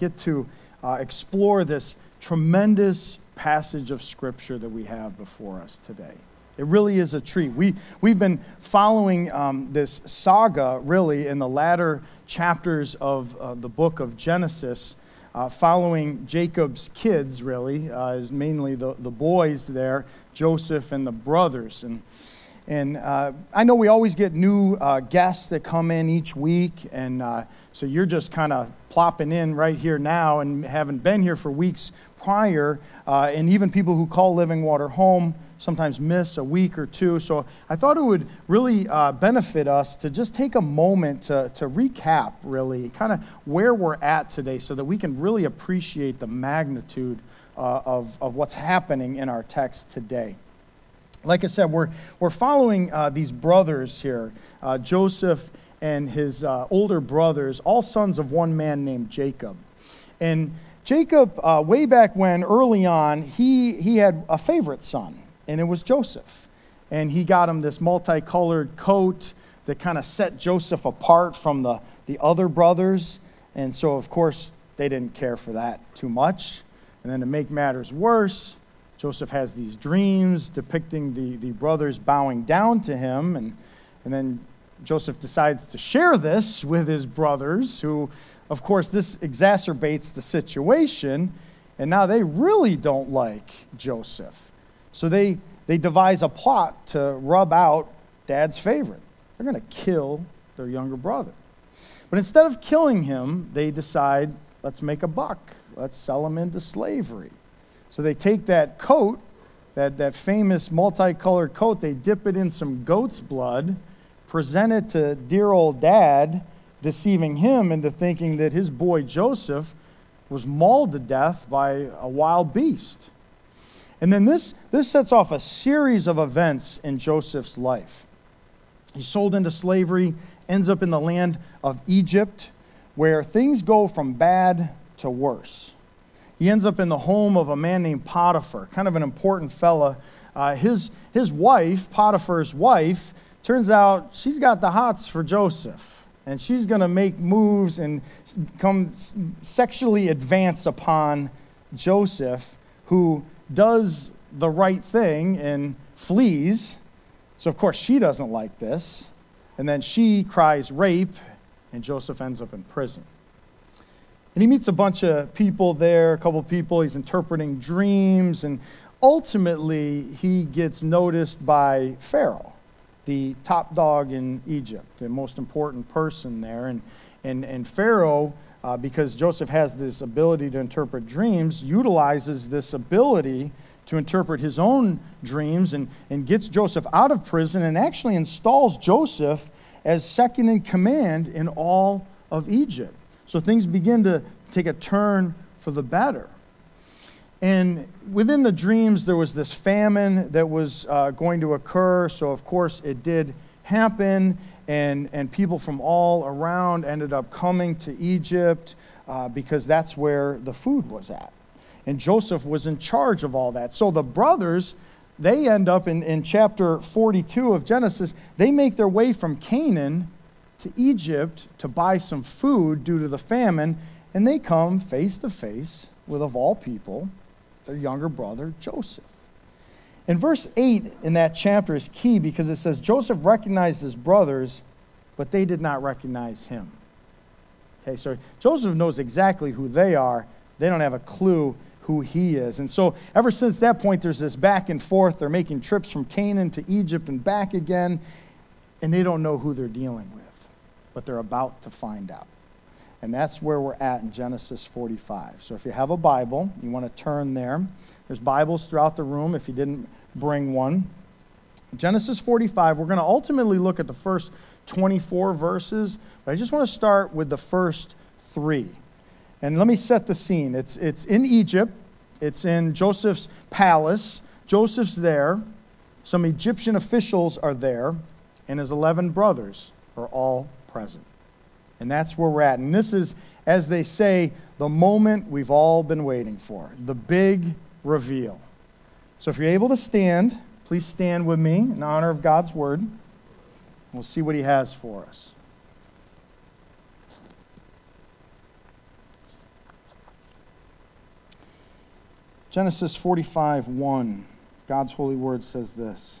get to uh, explore this tremendous passage of Scripture that we have before us today. It really is a treat. We, we've been following um, this saga, really, in the latter chapters of uh, the book of Genesis, uh, following Jacob's kids, really, uh, is mainly the, the boys there, Joseph and the brothers. And and uh, I know we always get new uh, guests that come in each week. And uh, so you're just kind of plopping in right here now and haven't been here for weeks prior. Uh, and even people who call Living Water home sometimes miss a week or two. So I thought it would really uh, benefit us to just take a moment to, to recap, really, kind of where we're at today so that we can really appreciate the magnitude uh, of, of what's happening in our text today like I said, we're, we're following uh, these brothers here uh, Joseph and his uh, older brothers, all sons of one man named Jacob. And Jacob, uh, way back when, early on, he, he had a favorite son, and it was Joseph. And he got him this multicolored coat that kind of set Joseph apart from the, the other brothers. And so, of course, they didn't care for that too much. And then to make matters worse, Joseph has these dreams depicting the, the brothers bowing down to him. And, and then Joseph decides to share this with his brothers, who, of course, this exacerbates the situation. And now they really don't like Joseph. So they, they devise a plot to rub out dad's favorite. They're going to kill their younger brother. But instead of killing him, they decide, let's make a buck. Let's sell him into slavery. So they take that coat, that, that famous multicolored coat, they dip it in some goat's blood, present it to dear old dad, deceiving him into thinking that his boy Joseph was mauled to death by a wild beast. And then this, this sets off a series of events in Joseph's life. He's sold into slavery, ends up in the land of Egypt, where things go from bad to worse. He ends up in the home of a man named Potiphar, kind of an important fella. Uh, his, his wife, Potiphar's wife, turns out she's got the hots for Joseph. And she's going to make moves and come sexually advance upon Joseph, who does the right thing and flees. So, of course, she doesn't like this. And then she cries rape, and Joseph ends up in prison. And he meets a bunch of people there, a couple people. He's interpreting dreams. And ultimately, he gets noticed by Pharaoh, the top dog in Egypt, the most important person there. And, and, and Pharaoh, uh, because Joseph has this ability to interpret dreams, utilizes this ability to interpret his own dreams and, and gets Joseph out of prison and actually installs Joseph as second in command in all of Egypt. So things begin to take a turn for the better. And within the dreams, there was this famine that was uh, going to occur. So, of course, it did happen. And, and people from all around ended up coming to Egypt uh, because that's where the food was at. And Joseph was in charge of all that. So the brothers, they end up in, in chapter 42 of Genesis, they make their way from Canaan to Egypt to buy some food due to the famine, and they come face to face with, of all people, their younger brother, Joseph. In verse 8 in that chapter is key because it says Joseph recognized his brothers, but they did not recognize him. Okay, so Joseph knows exactly who they are. They don't have a clue who he is. And so, ever since that point, there's this back and forth. They're making trips from Canaan to Egypt and back again, and they don't know who they're dealing with but they're about to find out. And that's where we're at in Genesis 45. So if you have a Bible, you want to turn there. There's Bibles throughout the room if you didn't bring one. Genesis 45, we're going to ultimately look at the first 24 verses, but I just want to start with the first three. And let me set the scene. It's, it's in Egypt, it's in Joseph's palace. Joseph's there, some Egyptian officials are there, and his 11 brothers are all present. And that's where we're at. And this is, as they say, the moment we've all been waiting for the big reveal. So if you're able to stand, please stand with me in honor of God's word. We'll see what he has for us. Genesis 45 1, God's holy word says this.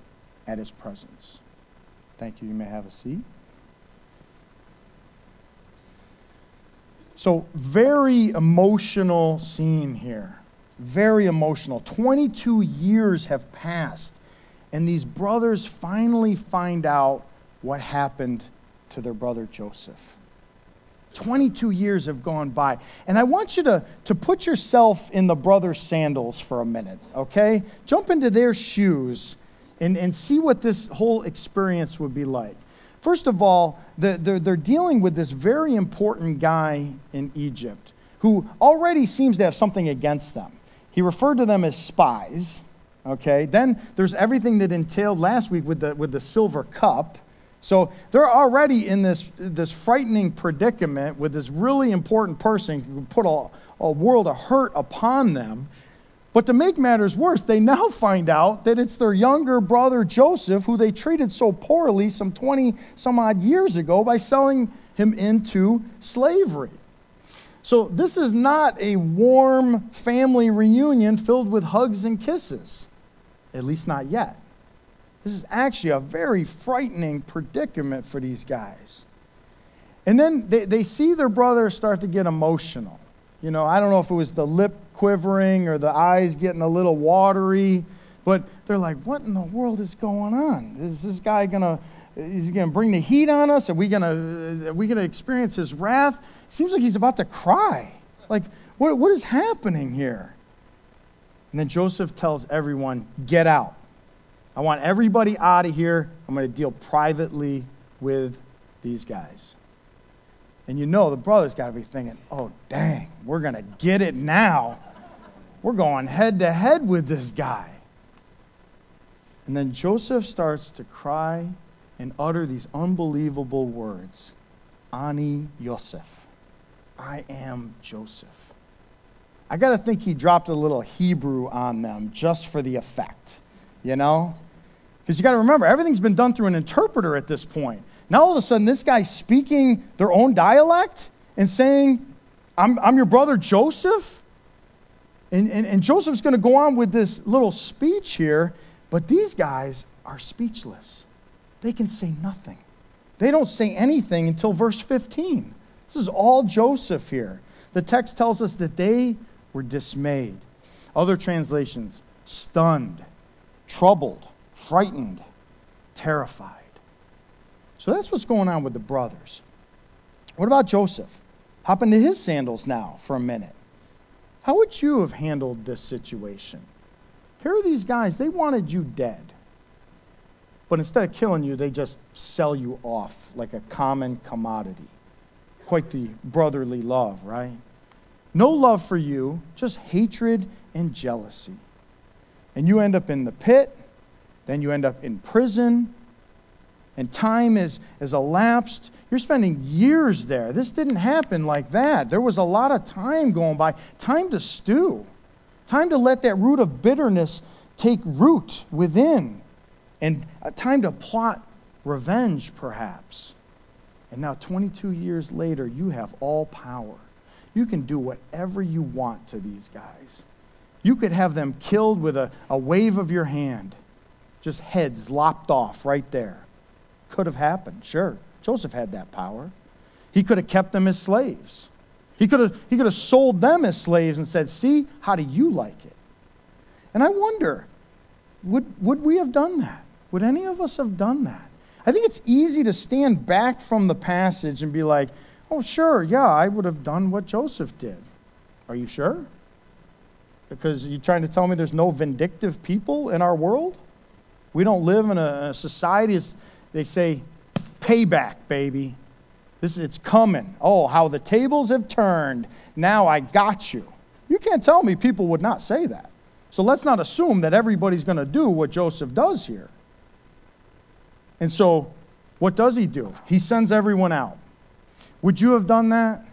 at his presence. Thank you. You may have a seat. So, very emotional scene here. Very emotional. 22 years have passed, and these brothers finally find out what happened to their brother Joseph. 22 years have gone by. And I want you to, to put yourself in the brother's sandals for a minute, okay? Jump into their shoes and, and see what this whole experience would be like. First of all, the, they're, they're dealing with this very important guy in Egypt who already seems to have something against them. He referred to them as spies. Okay, then there's everything that entailed last week with the, with the silver cup. So they're already in this, this frightening predicament with this really important person who put a, a world of hurt upon them. But to make matters worse, they now find out that it's their younger brother Joseph, who they treated so poorly some 20 some odd years ago by selling him into slavery. So, this is not a warm family reunion filled with hugs and kisses, at least not yet. This is actually a very frightening predicament for these guys. And then they, they see their brother start to get emotional. You know, I don't know if it was the lip quivering or the eyes getting a little watery. But they're like, what in the world is going on? Is this guy going to, is he going to bring the heat on us? Are we going to, are we going to experience his wrath? Seems like he's about to cry. Like, what, what is happening here? And then Joseph tells everyone, get out. I want everybody out of here. I'm going to deal privately with these guys. And you know, the brother's got to be thinking, oh, dang, we're going to get it now. We're going head to head with this guy. And then Joseph starts to cry and utter these unbelievable words Ani Yosef. I am Joseph. I got to think he dropped a little Hebrew on them just for the effect, you know? Because you got to remember, everything's been done through an interpreter at this point. Now all of a sudden, this guy's speaking their own dialect and saying, I'm, I'm your brother Joseph? And, and, and Joseph's going to go on with this little speech here, but these guys are speechless. They can say nothing. They don't say anything until verse 15. This is all Joseph here. The text tells us that they were dismayed. Other translations, stunned, troubled, frightened, terrified. So that's what's going on with the brothers. What about Joseph? Hop into his sandals now for a minute. How would you have handled this situation? Here are these guys, they wanted you dead. But instead of killing you, they just sell you off like a common commodity. Quite the brotherly love, right? No love for you, just hatred and jealousy. And you end up in the pit, then you end up in prison, and time is, is elapsed. You're spending years there. This didn't happen like that. There was a lot of time going by, time to stew, time to let that root of bitterness take root within, and uh, time to plot revenge, perhaps. And now, 22 years later, you have all power. You can do whatever you want to these guys. You could have them killed with a, a wave of your hand, just heads lopped off right there. Could have happened, sure. Joseph had that power. He could have kept them as slaves. He could have, he could have sold them as slaves and said, See, how do you like it? And I wonder, would, would we have done that? Would any of us have done that? I think it's easy to stand back from the passage and be like, oh, sure, yeah, I would have done what Joseph did. Are you sure? Because you're trying to tell me there's no vindictive people in our world? We don't live in a, a society, as they say, payback, baby. This, it's coming. Oh, how the tables have turned. Now I got you. You can't tell me people would not say that. So let's not assume that everybody's going to do what Joseph does here. And so, what does he do? He sends everyone out. Would you have done that?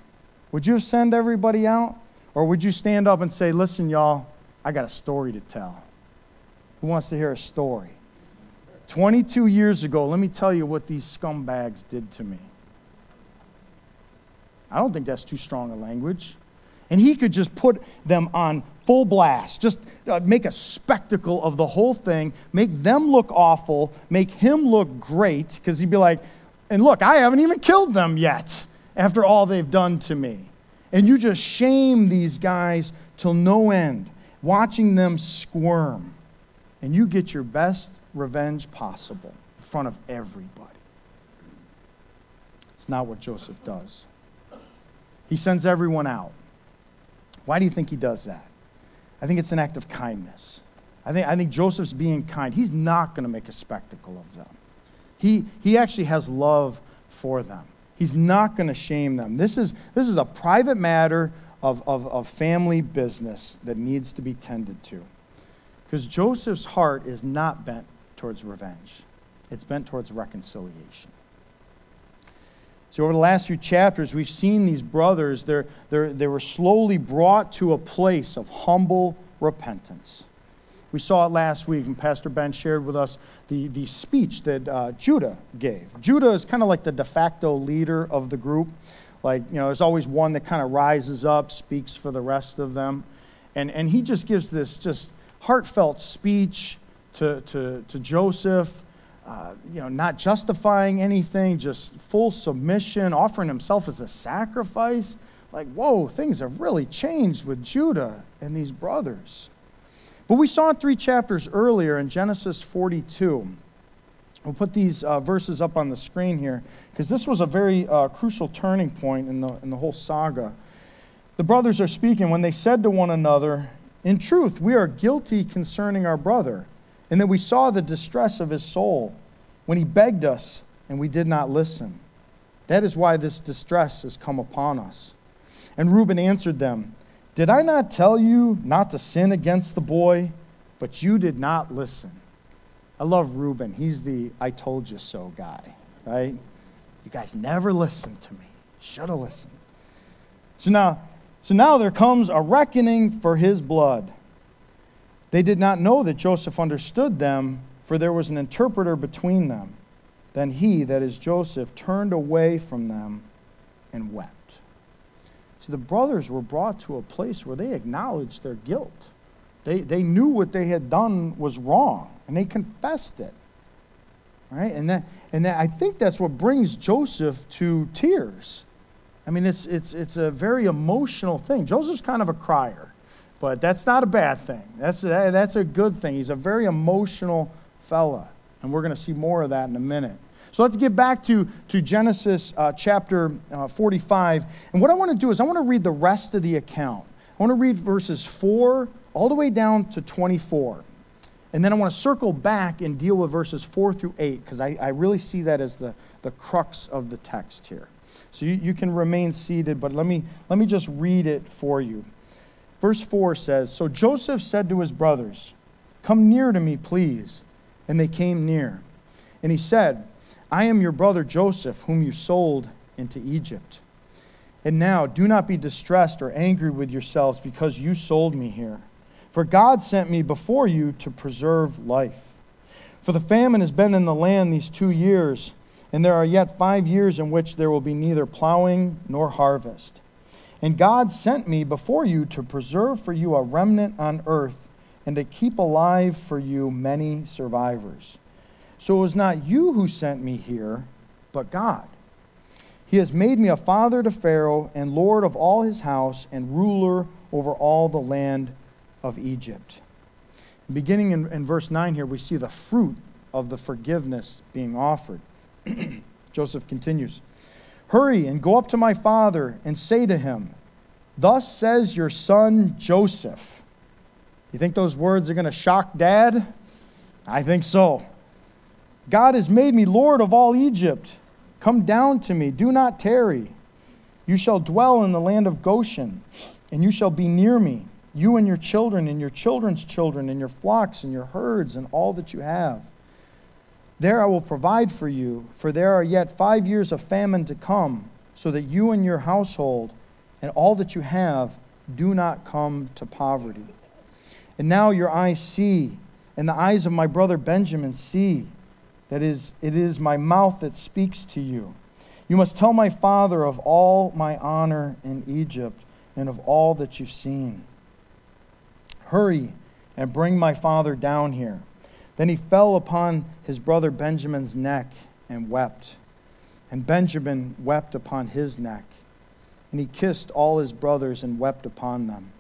Would you have send everybody out? Or would you stand up and say, Listen, y'all, I got a story to tell? Who wants to hear a story? 22 years ago, let me tell you what these scumbags did to me. I don't think that's too strong a language. And he could just put them on full blast, just uh, make a spectacle of the whole thing, make them look awful, make him look great, because he'd be like, and look, I haven't even killed them yet after all they've done to me. And you just shame these guys till no end, watching them squirm. And you get your best revenge possible in front of everybody. It's not what Joseph does. He sends everyone out. Why do you think he does that? I think it's an act of kindness. I think, I think Joseph's being kind. He's not going to make a spectacle of them. He, he actually has love for them. He's not going to shame them. This is, this is a private matter of, of, of family business that needs to be tended to. Because Joseph's heart is not bent towards revenge, it's bent towards reconciliation. So, over the last few chapters, we've seen these brothers, they're, they're, they were slowly brought to a place of humble repentance. We saw it last week, and Pastor Ben shared with us the, the speech that uh, Judah gave. Judah is kind of like the de facto leader of the group. Like, you know, there's always one that kind of rises up, speaks for the rest of them. And, and he just gives this just heartfelt speech to, to, to Joseph uh, you know, not justifying anything, just full submission, offering himself as a sacrifice. Like, whoa, things have really changed with Judah and these brothers. But we saw it three chapters earlier in Genesis 42. We'll put these uh, verses up on the screen here because this was a very uh, crucial turning point in the, in the whole saga. The brothers are speaking when they said to one another, In truth, we are guilty concerning our brother and that we saw the distress of his soul when he begged us and we did not listen. That is why this distress has come upon us. And Reuben answered them, Did I not tell you not to sin against the boy? But you did not listen. I love Reuben. He's the I told you so guy, right? You guys never listened to me. Should have listened. So now, so now there comes a reckoning for his blood. They did not know that Joseph understood them, for there was an interpreter between them. Then he, that is Joseph, turned away from them and wept. See, the brothers were brought to a place where they acknowledged their guilt. They, they knew what they had done was wrong, and they confessed it. Right? And, that, and that, I think that's what brings Joseph to tears. I mean, it's, it's, it's a very emotional thing. Joseph's kind of a crier. But that's not a bad thing. That's, that's a good thing. He's a very emotional fella. And we're going to see more of that in a minute. So let's get back to, to Genesis uh, chapter uh, 45. And what I want to do is I want to read the rest of the account. I want to read verses 4 all the way down to 24. And then I want to circle back and deal with verses 4 through 8 because I, I really see that as the, the crux of the text here. So you, you can remain seated, but let me, let me just read it for you. Verse 4 says So Joseph said to his brothers, Come near to me, please. And they came near. And he said, I am your brother Joseph, whom you sold into Egypt. And now do not be distressed or angry with yourselves because you sold me here. For God sent me before you to preserve life. For the famine has been in the land these two years, and there are yet five years in which there will be neither plowing nor harvest. And God sent me before you to preserve for you a remnant on earth and to keep alive for you many survivors. So it was not you who sent me here, but God. He has made me a father to Pharaoh and lord of all his house and ruler over all the land of Egypt. Beginning in, in verse 9 here, we see the fruit of the forgiveness being offered. Joseph continues. Hurry and go up to my father and say to him, Thus says your son Joseph. You think those words are going to shock dad? I think so. God has made me Lord of all Egypt. Come down to me, do not tarry. You shall dwell in the land of Goshen, and you shall be near me, you and your children, and your children's children, and your flocks, and your herds, and all that you have. There I will provide for you, for there are yet five years of famine to come, so that you and your household and all that you have do not come to poverty. And now your eyes see, and the eyes of my brother Benjamin see, that is, it is my mouth that speaks to you. You must tell my father of all my honor in Egypt and of all that you've seen. Hurry and bring my father down here. Then he fell upon his brother Benjamin's neck and wept. And Benjamin wept upon his neck. And he kissed all his brothers and wept upon them.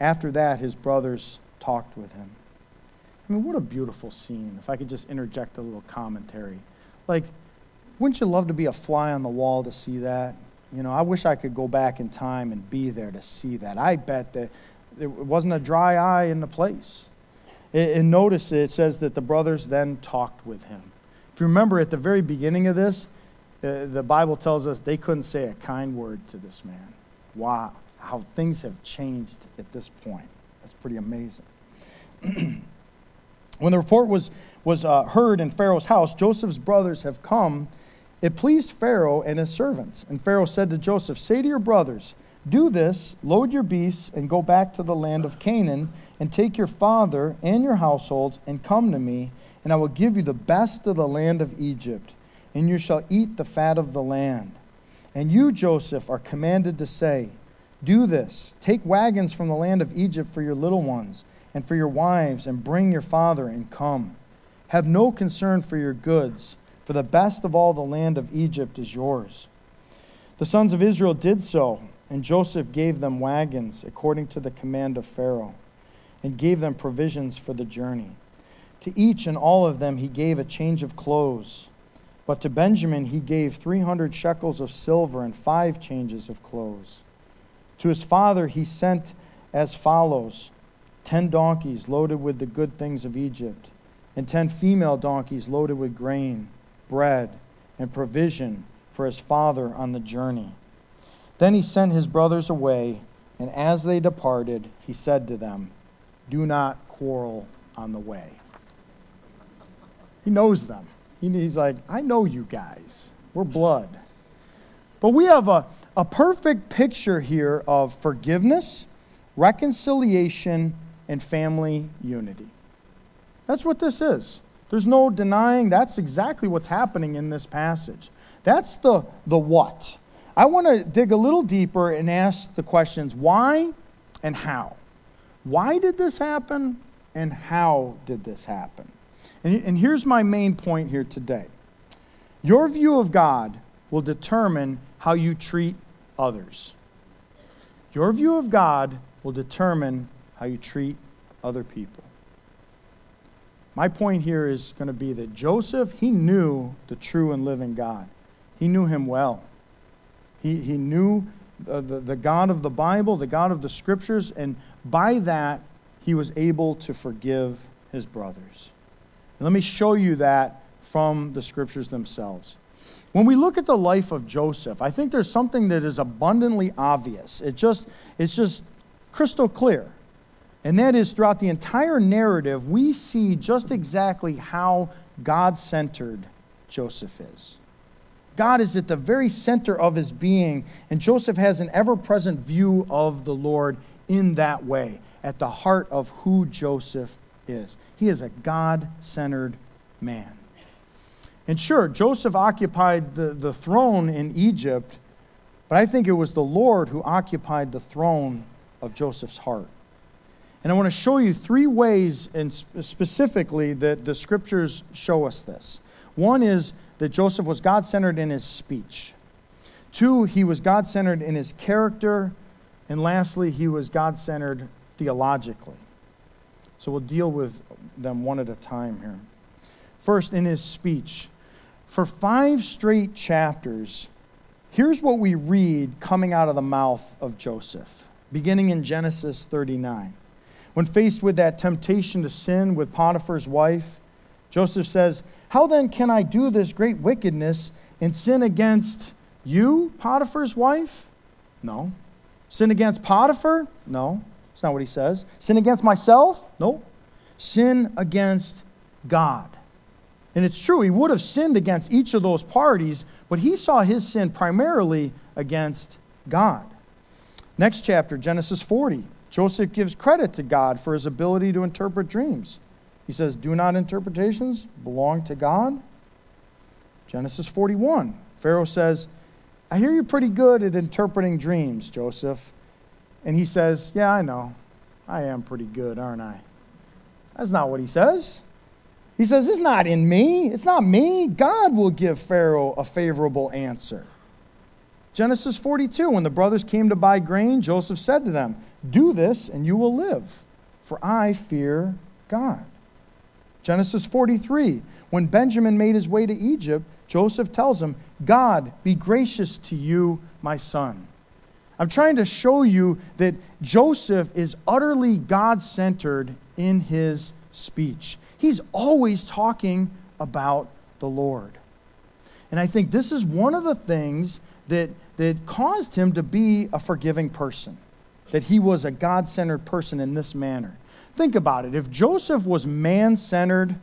After that, his brothers talked with him. I mean, what a beautiful scene. If I could just interject a little commentary. Like, wouldn't you love to be a fly on the wall to see that? You know, I wish I could go back in time and be there to see that. I bet that there wasn't a dry eye in the place. And notice it says that the brothers then talked with him. If you remember at the very beginning of this, uh, the Bible tells us they couldn't say a kind word to this man. Wow, how things have changed at this point. That's pretty amazing. when the report was, was uh, heard in Pharaoh's house, Joseph's brothers have come. It pleased Pharaoh and his servants. And Pharaoh said to Joseph, Say to your brothers, do this, load your beasts, and go back to the land of Canaan, and take your father and your households, and come to me, and I will give you the best of the land of Egypt, and you shall eat the fat of the land. And you, Joseph, are commanded to say, Do this, take wagons from the land of Egypt for your little ones, and for your wives, and bring your father, and come. Have no concern for your goods, for the best of all the land of Egypt is yours. The sons of Israel did so and Joseph gave them wagons according to the command of Pharaoh, and gave them provisions for the journey. To each and all of them he gave a change of clothes. But to Benjamin he gave 300 shekels of silver and five changes of clothes. To his father he sent as follows ten donkeys loaded with the good things of Egypt, and ten female donkeys loaded with grain, bread, and provision for his father on the journey. Then he sent his brothers away, and as they departed, he said to them, Do not quarrel on the way. He knows them. He's like, I know you guys. We're blood. But we have a, a perfect picture here of forgiveness, reconciliation, and family unity. That's what this is. There's no denying that's exactly what's happening in this passage. That's the, the what. I want to dig a little deeper and ask the questions why and how. Why did this happen and how did this happen? And, and here's my main point here today your view of God will determine how you treat others. Your view of God will determine how you treat other people. My point here is going to be that Joseph, he knew the true and living God. He knew him well. He, he knew the, the, the God of the Bible, the God of the Scriptures, and by that, he was able to forgive his brothers. And let me show you that from the Scriptures themselves. When we look at the life of Joseph, I think there's something that is abundantly obvious. It just, it's just crystal clear. And that is throughout the entire narrative, we see just exactly how God centered Joseph is. God is at the very center of his being, and Joseph has an ever present view of the Lord in that way, at the heart of who Joseph is. He is a God centered man. And sure, Joseph occupied the, the throne in Egypt, but I think it was the Lord who occupied the throne of Joseph's heart. And I want to show you three ways, and specifically, that the scriptures show us this. One is that Joseph was God centered in his speech. Two, he was God centered in his character. And lastly, he was God centered theologically. So we'll deal with them one at a time here. First, in his speech. For five straight chapters, here's what we read coming out of the mouth of Joseph, beginning in Genesis 39. When faced with that temptation to sin with Potiphar's wife, Joseph says, how then can I do this great wickedness and sin against you, Potiphar's wife? No. Sin against Potiphar? No. That's not what he says. Sin against myself? Nope. Sin against God. And it's true, he would have sinned against each of those parties, but he saw his sin primarily against God. Next chapter, Genesis 40. Joseph gives credit to God for his ability to interpret dreams. He says, Do not interpretations belong to God? Genesis 41. Pharaoh says, I hear you're pretty good at interpreting dreams, Joseph. And he says, Yeah, I know. I am pretty good, aren't I? That's not what he says. He says, It's not in me. It's not me. God will give Pharaoh a favorable answer. Genesis 42, when the brothers came to buy grain, Joseph said to them, Do this, and you will live, for I fear God. Genesis 43, when Benjamin made his way to Egypt, Joseph tells him, God, be gracious to you, my son. I'm trying to show you that Joseph is utterly God centered in his speech. He's always talking about the Lord. And I think this is one of the things that, that caused him to be a forgiving person, that he was a God centered person in this manner. Think about it. If Joseph was man centered,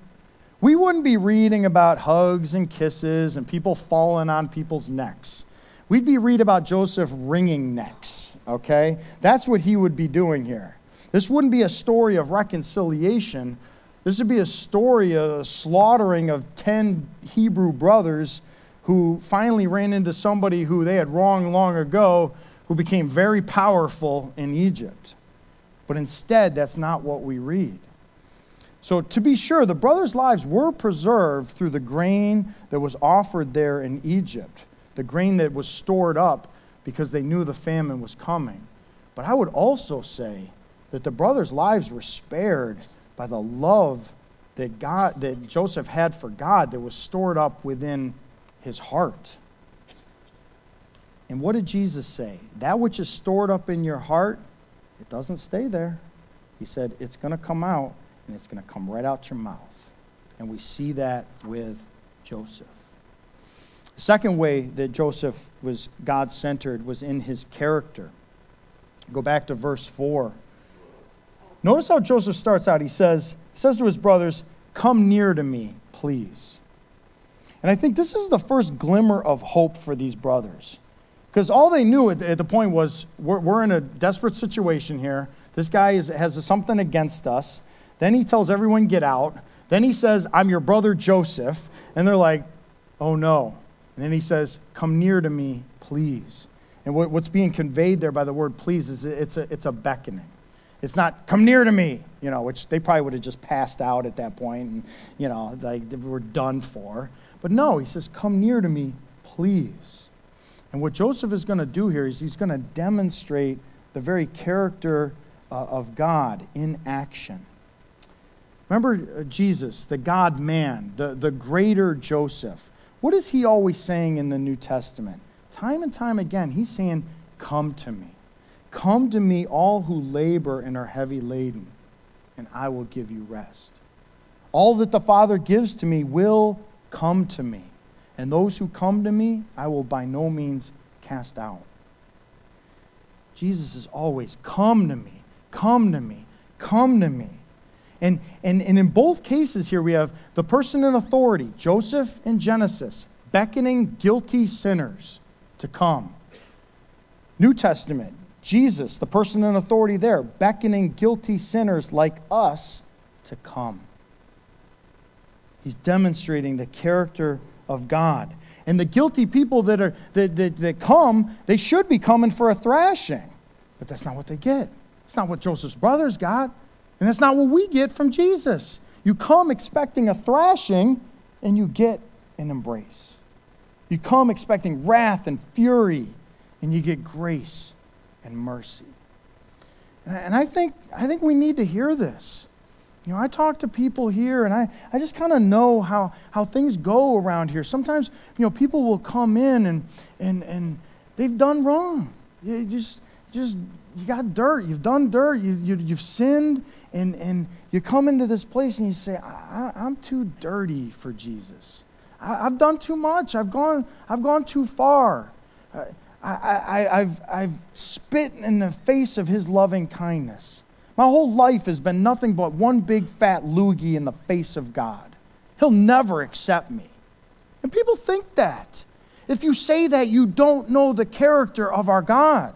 we wouldn't be reading about hugs and kisses and people falling on people's necks. We'd be reading about Joseph wringing necks, okay? That's what he would be doing here. This wouldn't be a story of reconciliation. This would be a story of slaughtering of 10 Hebrew brothers who finally ran into somebody who they had wronged long ago who became very powerful in Egypt. But instead, that's not what we read. So, to be sure, the brothers' lives were preserved through the grain that was offered there in Egypt, the grain that was stored up because they knew the famine was coming. But I would also say that the brothers' lives were spared by the love that, God, that Joseph had for God that was stored up within his heart. And what did Jesus say? That which is stored up in your heart, it doesn't stay there. He said, it's going to come out and it's going to come right out your mouth. And we see that with Joseph. The second way that Joseph was God centered was in his character. Go back to verse 4. Notice how Joseph starts out. He says, he says to his brothers, Come near to me, please. And I think this is the first glimmer of hope for these brothers. Because all they knew at, at the point was, we're, we're, in a desperate situation here. This guy is, has something against us. Then he tells everyone, get out. Then he says, I'm your brother Joseph. And they're like, oh no. And then he says, come near to me, please. And what, what's being conveyed there by the word please is it's a, it's a beckoning. It's not, come near to me, you know, which they probably would have just passed out at that point and, you know, like were done for. But no, he says, come near to me, please. And what Joseph is going to do here is he's going to demonstrate the very character uh, of God in action. Remember uh, Jesus, the God man, the, the greater Joseph. What is he always saying in the New Testament? Time and time again, he's saying, Come to me. Come to me, all who labor and are heavy laden, and I will give you rest. All that the Father gives to me will come to me, and those who come to me, I will by no means cast out. Jesus is always, Come to me, come to me, come to me. And, and, and in both cases here, we have the person in authority, Joseph in Genesis, beckoning guilty sinners to come. New Testament, Jesus, the person in authority there, beckoning guilty sinners like us to come. He's demonstrating the character of God. And the guilty people that, are, that, that, that come, they should be coming for a thrashing. But that's not what they get. It's not what Joseph's brothers got. And that's not what we get from Jesus. You come expecting a thrashing, and you get an embrace. You come expecting wrath and fury, and you get grace and mercy. And I think, I think we need to hear this. You know, I talk to people here and I, I just kind of know how, how things go around here. Sometimes, you know, people will come in and, and, and they've done wrong. You just, just, you got dirt. You've done dirt. You, you, you've sinned and, and you come into this place and you say, I, am too dirty for Jesus. I, have done too much. I've gone, I've gone too far. I, I, have I've spit in the face of his loving kindness. My whole life has been nothing but one big fat loogie in the face of God. He'll never accept me. And people think that. If you say that, you don't know the character of our God.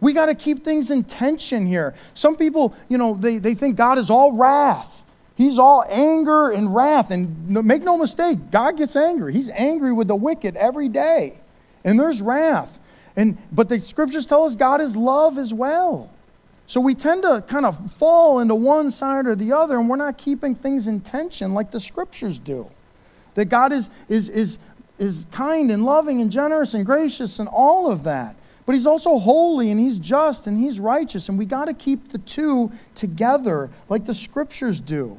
We got to keep things in tension here. Some people, you know, they, they think God is all wrath. He's all anger and wrath. And make no mistake, God gets angry. He's angry with the wicked every day. And there's wrath. And, but the scriptures tell us God is love as well. So we tend to kind of fall into one side or the other, and we're not keeping things in tension like the scriptures do. That God is, is, is, is kind and loving and generous and gracious and all of that. But he's also holy and he's just and he's righteous. And we got to keep the two together like the scriptures do.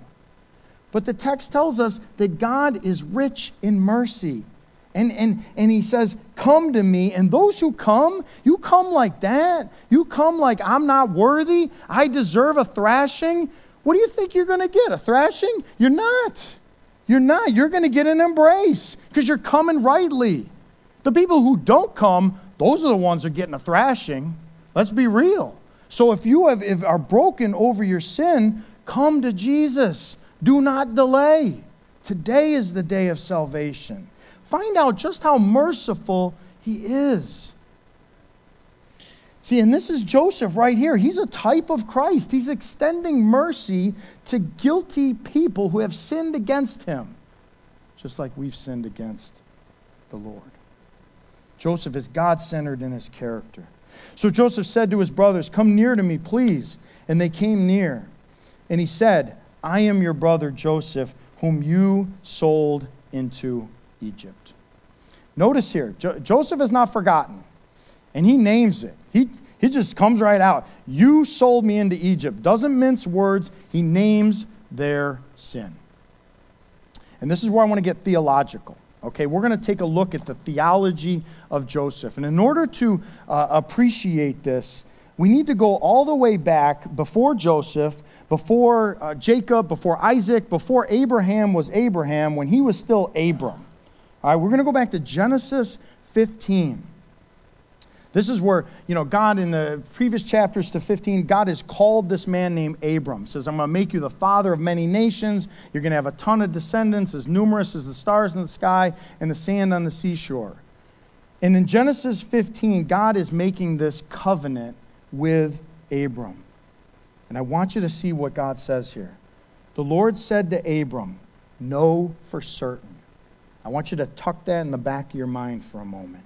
But the text tells us that God is rich in mercy. And, and, and he says, Come to me. And those who come, you come like that. You come like, I'm not worthy. I deserve a thrashing. What do you think you're going to get? A thrashing? You're not. You're not. You're going to get an embrace because you're coming rightly. The people who don't come, those are the ones who are getting a thrashing. Let's be real. So if you have, if are broken over your sin, come to Jesus. Do not delay. Today is the day of salvation. Find out just how merciful he is. See, and this is Joseph right here. He's a type of Christ. He's extending mercy to guilty people who have sinned against him, just like we've sinned against the Lord. Joseph is God centered in his character. So Joseph said to his brothers, Come near to me, please. And they came near. And he said, I am your brother Joseph, whom you sold into Egypt. Notice here, jo- Joseph is not forgotten, and he names it. He, he just comes right out. You sold me into Egypt. Doesn't mince words, he names their sin. And this is where I want to get theological. Okay, we're going to take a look at the theology of Joseph. And in order to uh, appreciate this, we need to go all the way back before Joseph, before uh, Jacob, before Isaac, before Abraham was Abraham, when he was still Abram. All right, we're going to go back to Genesis 15. This is where, you know, God in the previous chapters to 15, God has called this man named Abram. Says, I'm going to make you the father of many nations. You're going to have a ton of descendants as numerous as the stars in the sky and the sand on the seashore. And in Genesis 15, God is making this covenant with Abram. And I want you to see what God says here. The Lord said to Abram, Know for certain. I want you to tuck that in the back of your mind for a moment.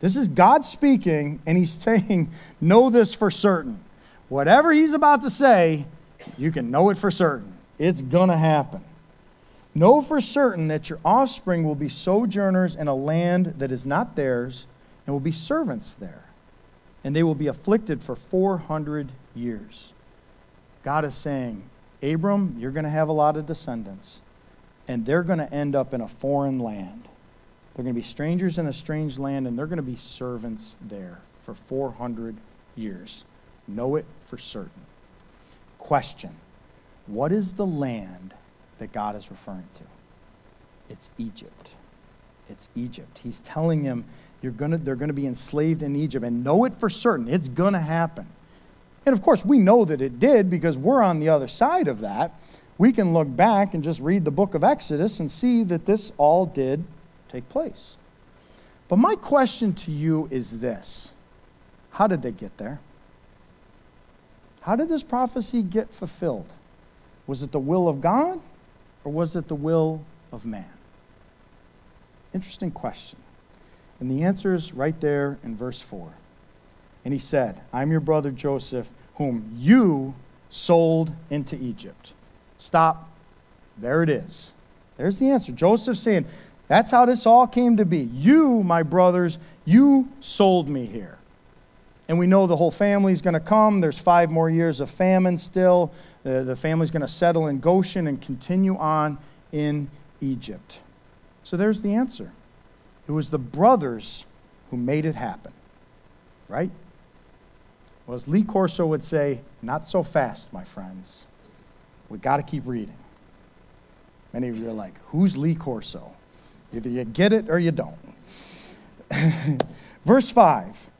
This is God speaking, and He's saying, Know this for certain. Whatever He's about to say, you can know it for certain. It's going to happen. Know for certain that your offspring will be sojourners in a land that is not theirs, and will be servants there. And they will be afflicted for 400 years. God is saying, Abram, you're going to have a lot of descendants and they're going to end up in a foreign land. They're going to be strangers in a strange land, and they're going to be servants there for 400 years. Know it for certain. Question What is the land that God is referring to? It's Egypt. It's Egypt. He's telling him, you're gonna, they're going to be enslaved in Egypt, and know it for certain. It's going to happen. And of course, we know that it did because we're on the other side of that we can look back and just read the book of Exodus and see that this all did take place. But my question to you is this How did they get there? How did this prophecy get fulfilled? Was it the will of God or was it the will of man? Interesting question. And the answer is right there in verse 4. And he said, I'm your brother Joseph, whom you sold into Egypt. Stop. There it is. There's the answer. Joseph saying, That's how this all came to be. You, my brothers, you sold me here. And we know the whole family's going to come. There's five more years of famine still. The, the family's going to settle in Goshen and continue on in Egypt. So there's the answer. It was the brothers who made it happen. Right? Well, as Lee Corso would say, not so fast, my friends. We got to keep reading. Many of you are like, who's Lee Corso? Either you get it or you don't. Verse 5.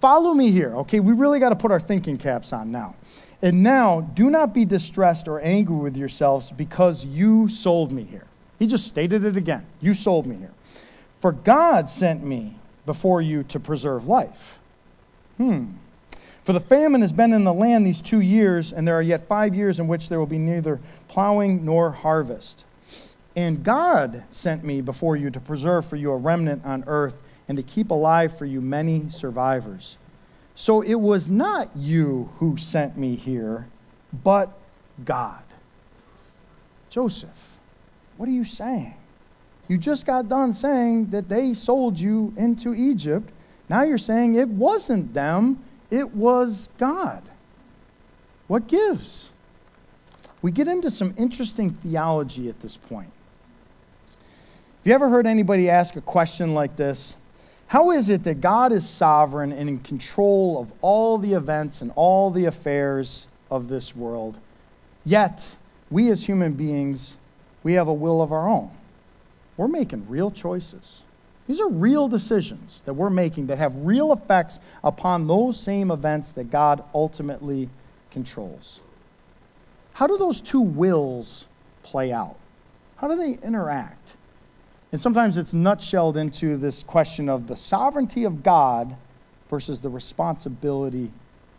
Follow me here, okay? We really got to put our thinking caps on now. And now, do not be distressed or angry with yourselves because you sold me here. He just stated it again. You sold me here. For God sent me before you to preserve life. Hmm. For the famine has been in the land these two years, and there are yet five years in which there will be neither plowing nor harvest. And God sent me before you to preserve for you a remnant on earth and to keep alive for you many survivors. So it was not you who sent me here, but God. Joseph, what are you saying? You just got done saying that they sold you into Egypt. Now you're saying it wasn't them, it was God. What gives? We get into some interesting theology at this point. Have you ever heard anybody ask a question like this? How is it that God is sovereign and in control of all the events and all the affairs of this world, yet we as human beings we have a will of our own. We're making real choices. These are real decisions that we're making that have real effects upon those same events that God ultimately controls. How do those two wills play out? How do they interact? And sometimes it's nutshelled into this question of the sovereignty of God versus the responsibility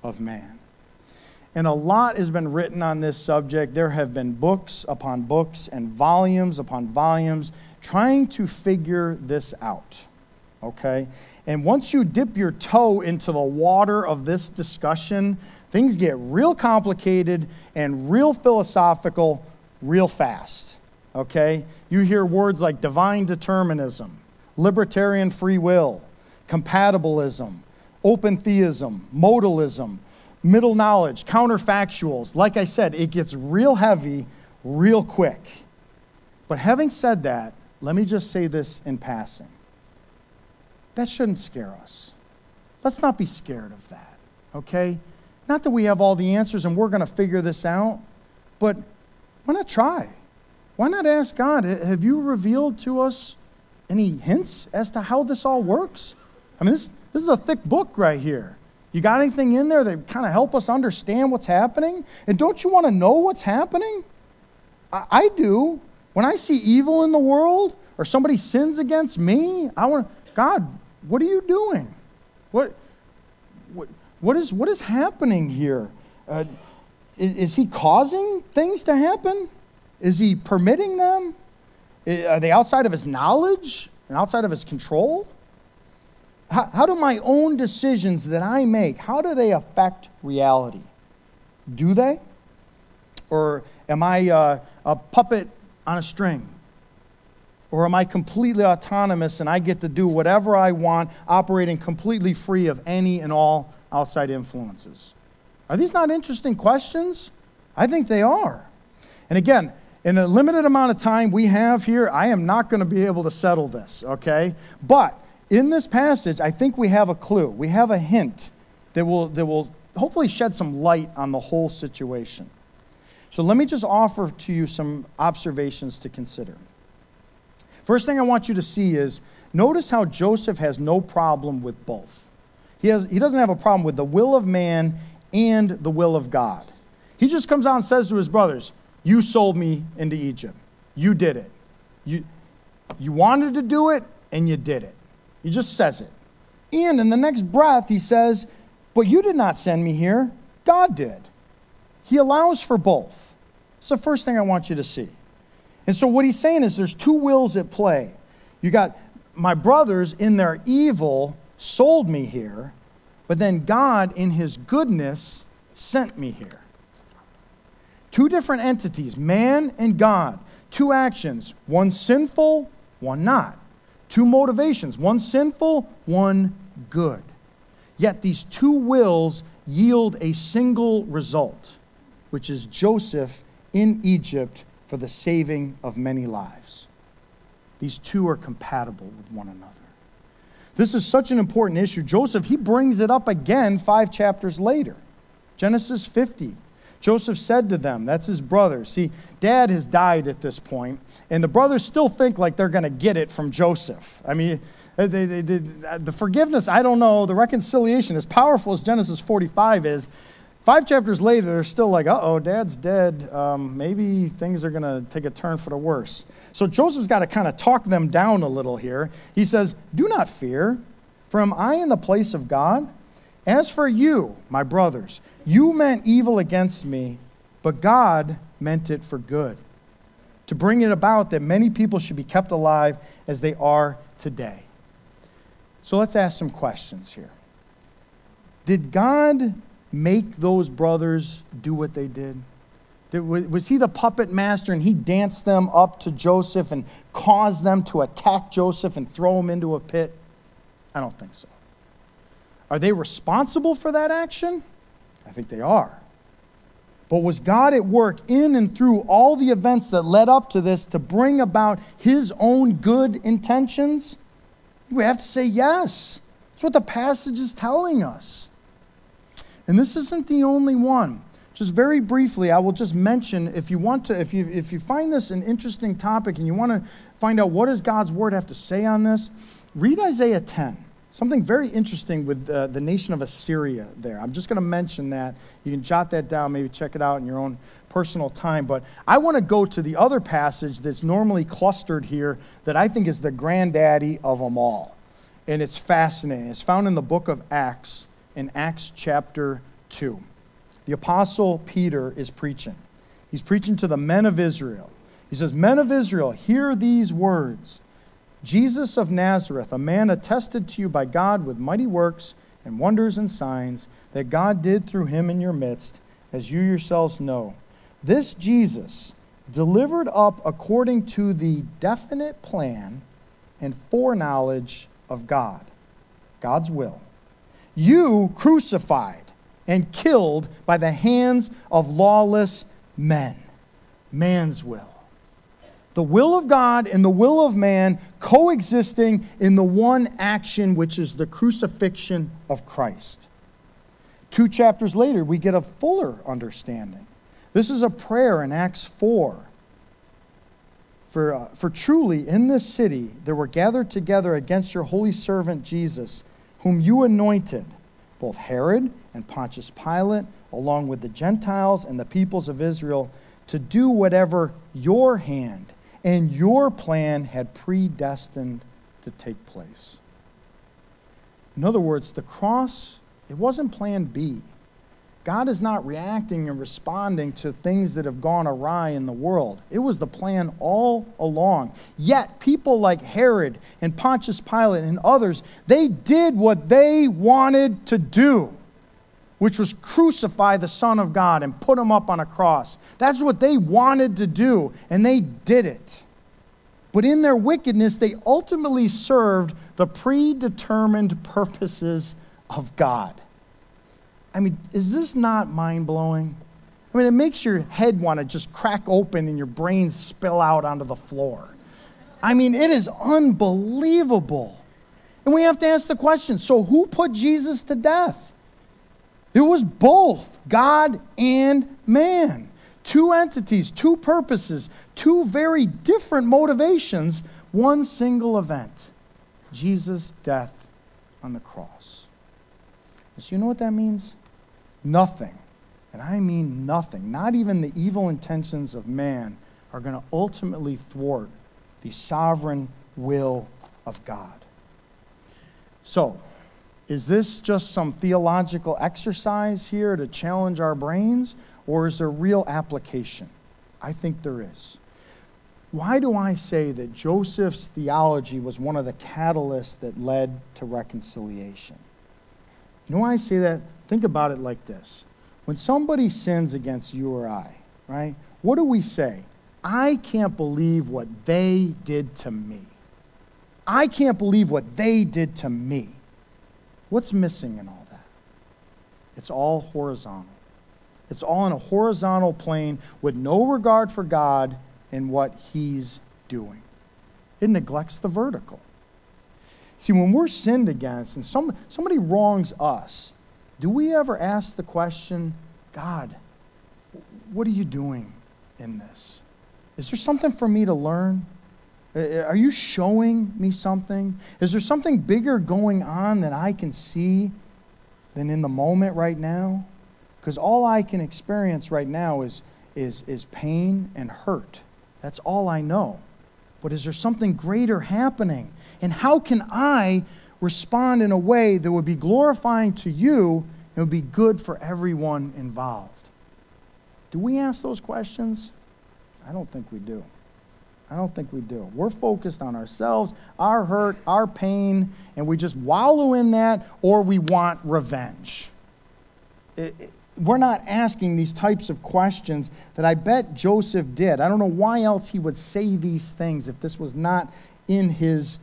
of man. And a lot has been written on this subject. There have been books upon books and volumes upon volumes trying to figure this out. Okay? And once you dip your toe into the water of this discussion, things get real complicated and real philosophical real fast. Okay? You hear words like divine determinism, libertarian free will, compatibilism, open theism, Molinism middle knowledge, counterfactuals. Like I said, it gets real heavy real quick. But having said that, let me just say this in passing. That shouldn't scare us. Let's not be scared of that, okay? Not that we have all the answers and we're going to figure this out, but why not try? Why not ask God, have you revealed to us any hints as to how this all works? I mean, this, this is a thick book right here. You got anything in there that kind of help us understand what's happening? And don't you want to know what's happening? I, I do. When I see evil in the world or somebody sins against me, I want God, what are you doing? What, what, what, is, what is happening here? Uh, is, is he causing things to happen? Is he permitting them? Are they outside of his knowledge and outside of his control? How, how do my own decisions that I make, how do they affect reality? Do they? Or am I uh, a puppet on a string? Or am I completely autonomous and I get to do whatever I want, operating completely free of any and all outside influences? Are these not interesting questions? I think they are. And again, in the limited amount of time we have here, I am not going to be able to settle this, okay? But in this passage, I think we have a clue. We have a hint that will, that will hopefully shed some light on the whole situation. So let me just offer to you some observations to consider. First thing I want you to see is notice how Joseph has no problem with both. He, has, he doesn't have a problem with the will of man and the will of God. He just comes out and says to his brothers, You sold me into Egypt. You did it. You, you wanted to do it, and you did it. He just says it. And in the next breath, he says, But you did not send me here, God did. He allows for both. It's the first thing I want you to see. And so, what he's saying is there's two wills at play. You got my brothers in their evil sold me here, but then God, in his goodness, sent me here. Two different entities, man and God. Two actions, one sinful, one not. Two motivations one sinful, one good. Yet these two wills yield a single result, which is Joseph in Egypt for the saving of many lives. These two are compatible with one another. This is such an important issue. Joseph, he brings it up again five chapters later. Genesis 50. Joseph said to them, that's his brother. See, dad has died at this point, and the brothers still think like they're going to get it from Joseph. I mean, they, they, they, the forgiveness, I don't know, the reconciliation, as powerful as Genesis 45 is, five chapters later, they're still like, uh oh, dad's dead. Um, maybe things are going to take a turn for the worse. So Joseph's got to kind of talk them down a little here. He says, Do not fear, for am I in the place of God? As for you, my brothers, you meant evil against me, but God meant it for good, to bring it about that many people should be kept alive as they are today. So let's ask some questions here. Did God make those brothers do what they did? Was he the puppet master and he danced them up to Joseph and caused them to attack Joseph and throw him into a pit? I don't think so. Are they responsible for that action? I think they are. But was God at work in and through all the events that led up to this to bring about his own good intentions? We have to say yes. That's what the passage is telling us. And this isn't the only one. Just very briefly, I will just mention if you want to, if you, if you find this an interesting topic and you want to find out what does God's word have to say on this, read Isaiah 10. Something very interesting with uh, the nation of Assyria there. I'm just going to mention that. You can jot that down, maybe check it out in your own personal time. But I want to go to the other passage that's normally clustered here that I think is the granddaddy of them all. And it's fascinating. It's found in the book of Acts, in Acts chapter 2. The apostle Peter is preaching. He's preaching to the men of Israel. He says, Men of Israel, hear these words. Jesus of Nazareth, a man attested to you by God with mighty works and wonders and signs that God did through him in your midst, as you yourselves know. This Jesus, delivered up according to the definite plan and foreknowledge of God, God's will, you crucified and killed by the hands of lawless men, man's will the will of God and the will of man coexisting in the one action, which is the crucifixion of Christ. Two chapters later, we get a fuller understanding. This is a prayer in Acts 4. For, uh, for truly in this city there were gathered together against your holy servant Jesus, whom you anointed, both Herod and Pontius Pilate, along with the Gentiles and the peoples of Israel, to do whatever your hand and your plan had predestined to take place. In other words, the cross, it wasn't plan B. God is not reacting and responding to things that have gone awry in the world. It was the plan all along. Yet, people like Herod and Pontius Pilate and others, they did what they wanted to do which was crucify the Son of God and put him up on a cross. That's what they wanted to do, and they did it. But in their wickedness, they ultimately served the predetermined purposes of God. I mean, is this not mind blowing? I mean, it makes your head want to just crack open and your brains spill out onto the floor. I mean, it is unbelievable. And we have to ask the question so, who put Jesus to death? It was both God and man. Two entities, two purposes, two very different motivations, one single event Jesus' death on the cross. So, you know what that means? Nothing, and I mean nothing, not even the evil intentions of man, are going to ultimately thwart the sovereign will of God. So, is this just some theological exercise here to challenge our brains, or is there real application? I think there is. Why do I say that Joseph's theology was one of the catalysts that led to reconciliation? You know why I say that? Think about it like this. When somebody sins against you or I, right, what do we say? I can't believe what they did to me. I can't believe what they did to me. What's missing in all that? It's all horizontal. It's all on a horizontal plane with no regard for God and what He's doing. It neglects the vertical. See, when we're sinned against and some, somebody wrongs us, do we ever ask the question, God, what are you doing in this? Is there something for me to learn? Uh, uh, are you showing me something? Is there something bigger going on that I can see than in the moment right now? Because all I can experience right now is, is, is pain and hurt. That's all I know. But is there something greater happening? And how can I respond in a way that would be glorifying to you and would be good for everyone involved? Do we ask those questions? I don't think we do. I don't think we do. We're focused on ourselves, our hurt, our pain, and we just wallow in that or we want revenge. It, it, we're not asking these types of questions that I bet Joseph did. I don't know why else he would say these things if this was not in his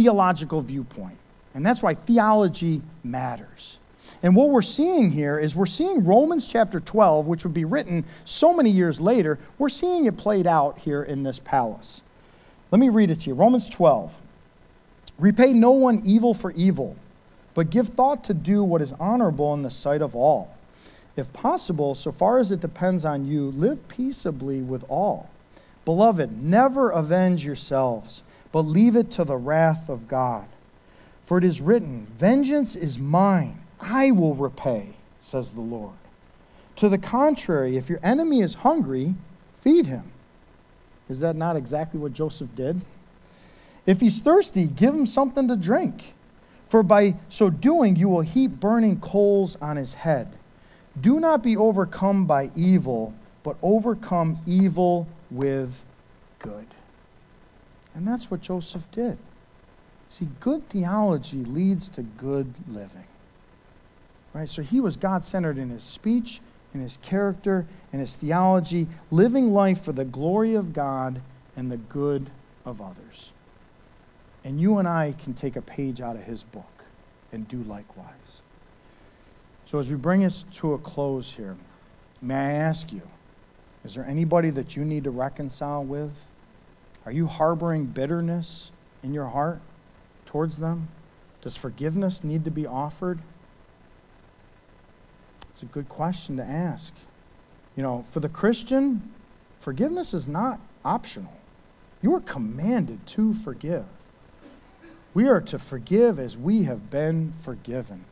theological viewpoint. And that's why theology matters. And what we're seeing here is we're seeing Romans chapter 12, which would be written so many years later, we're seeing it played out here in this palace. Let me read it to you Romans 12. Repay no one evil for evil, but give thought to do what is honorable in the sight of all. If possible, so far as it depends on you, live peaceably with all. Beloved, never avenge yourselves, but leave it to the wrath of God. For it is written, Vengeance is mine. I will repay, says the Lord. To the contrary, if your enemy is hungry, feed him. Is that not exactly what Joseph did? If he's thirsty, give him something to drink. For by so doing, you will heap burning coals on his head. Do not be overcome by evil, but overcome evil with good. And that's what Joseph did. See, good theology leads to good living. Right? So he was God centered in his speech, in his character, in his theology, living life for the glory of God and the good of others. And you and I can take a page out of his book and do likewise. So as we bring us to a close here, may I ask you, is there anybody that you need to reconcile with? Are you harboring bitterness in your heart towards them? Does forgiveness need to be offered? It's a good question to ask. You know, for the Christian, forgiveness is not optional. You are commanded to forgive. We are to forgive as we have been forgiven.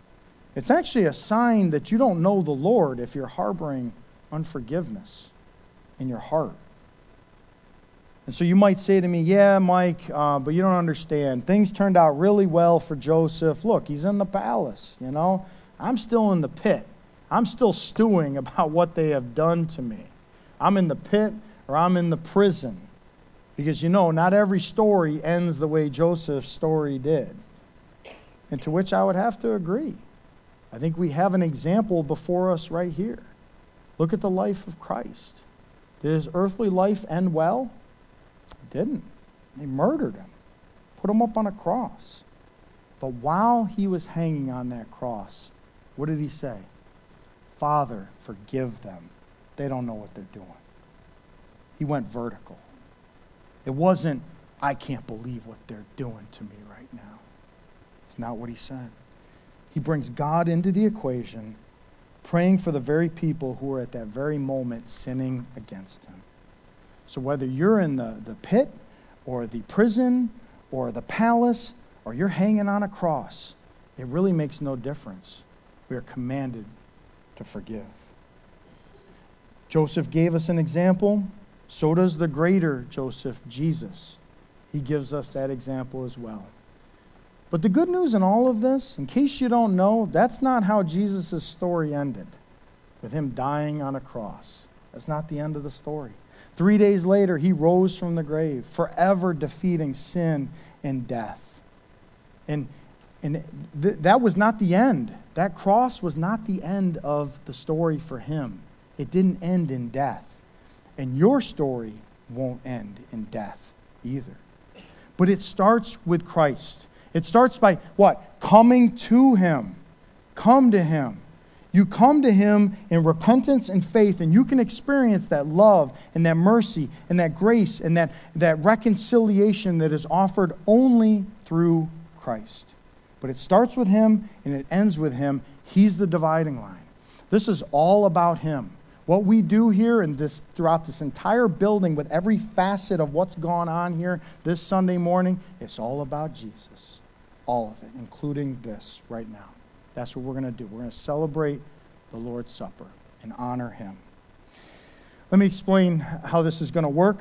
It's actually a sign that you don't know the Lord if you're harboring unforgiveness in your heart. And so you might say to me, Yeah, Mike, uh, but you don't understand. Things turned out really well for Joseph. Look, he's in the palace, you know? I'm still in the pit. I'm still stewing about what they have done to me. I'm in the pit or I'm in the prison. Because you know, not every story ends the way Joseph's story did. And to which I would have to agree. I think we have an example before us right here. Look at the life of Christ. Did his earthly life end well? Didn't. They murdered him, put him up on a cross. But while he was hanging on that cross, what did he say? Father, forgive them. They don't know what they're doing. He went vertical. It wasn't, I can't believe what they're doing to me right now. It's not what he said. He brings God into the equation, praying for the very people who are at that very moment sinning against him. So whether you're in the, the pit or the prison or the palace or you're hanging on a cross, it really makes no difference. We are commanded to forgive. Joseph gave us an example. So does the greater Joseph, Jesus. He gives us that example as well. But the good news in all of this, in case you don't know, that's not how Jesus' story ended, with him dying on a cross. That's not the end of the story. Three days later, he rose from the grave, forever defeating sin and death. And and th- that was not the end. That cross was not the end of the story for him. It didn't end in death. And your story won't end in death either. But it starts with Christ. It starts by what? Coming to him. Come to him. You come to him in repentance and faith, and you can experience that love and that mercy and that grace and that, that reconciliation that is offered only through Christ. But it starts with Him and it ends with Him. He's the dividing line. This is all about Him. What we do here and this throughout this entire building with every facet of what's gone on here this Sunday morning, it's all about Jesus. All of it, including this right now. That's what we're going to do. We're going to celebrate the Lord's Supper and honor him. Let me explain how this is going to work.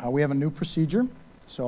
Uh, we have a new procedure.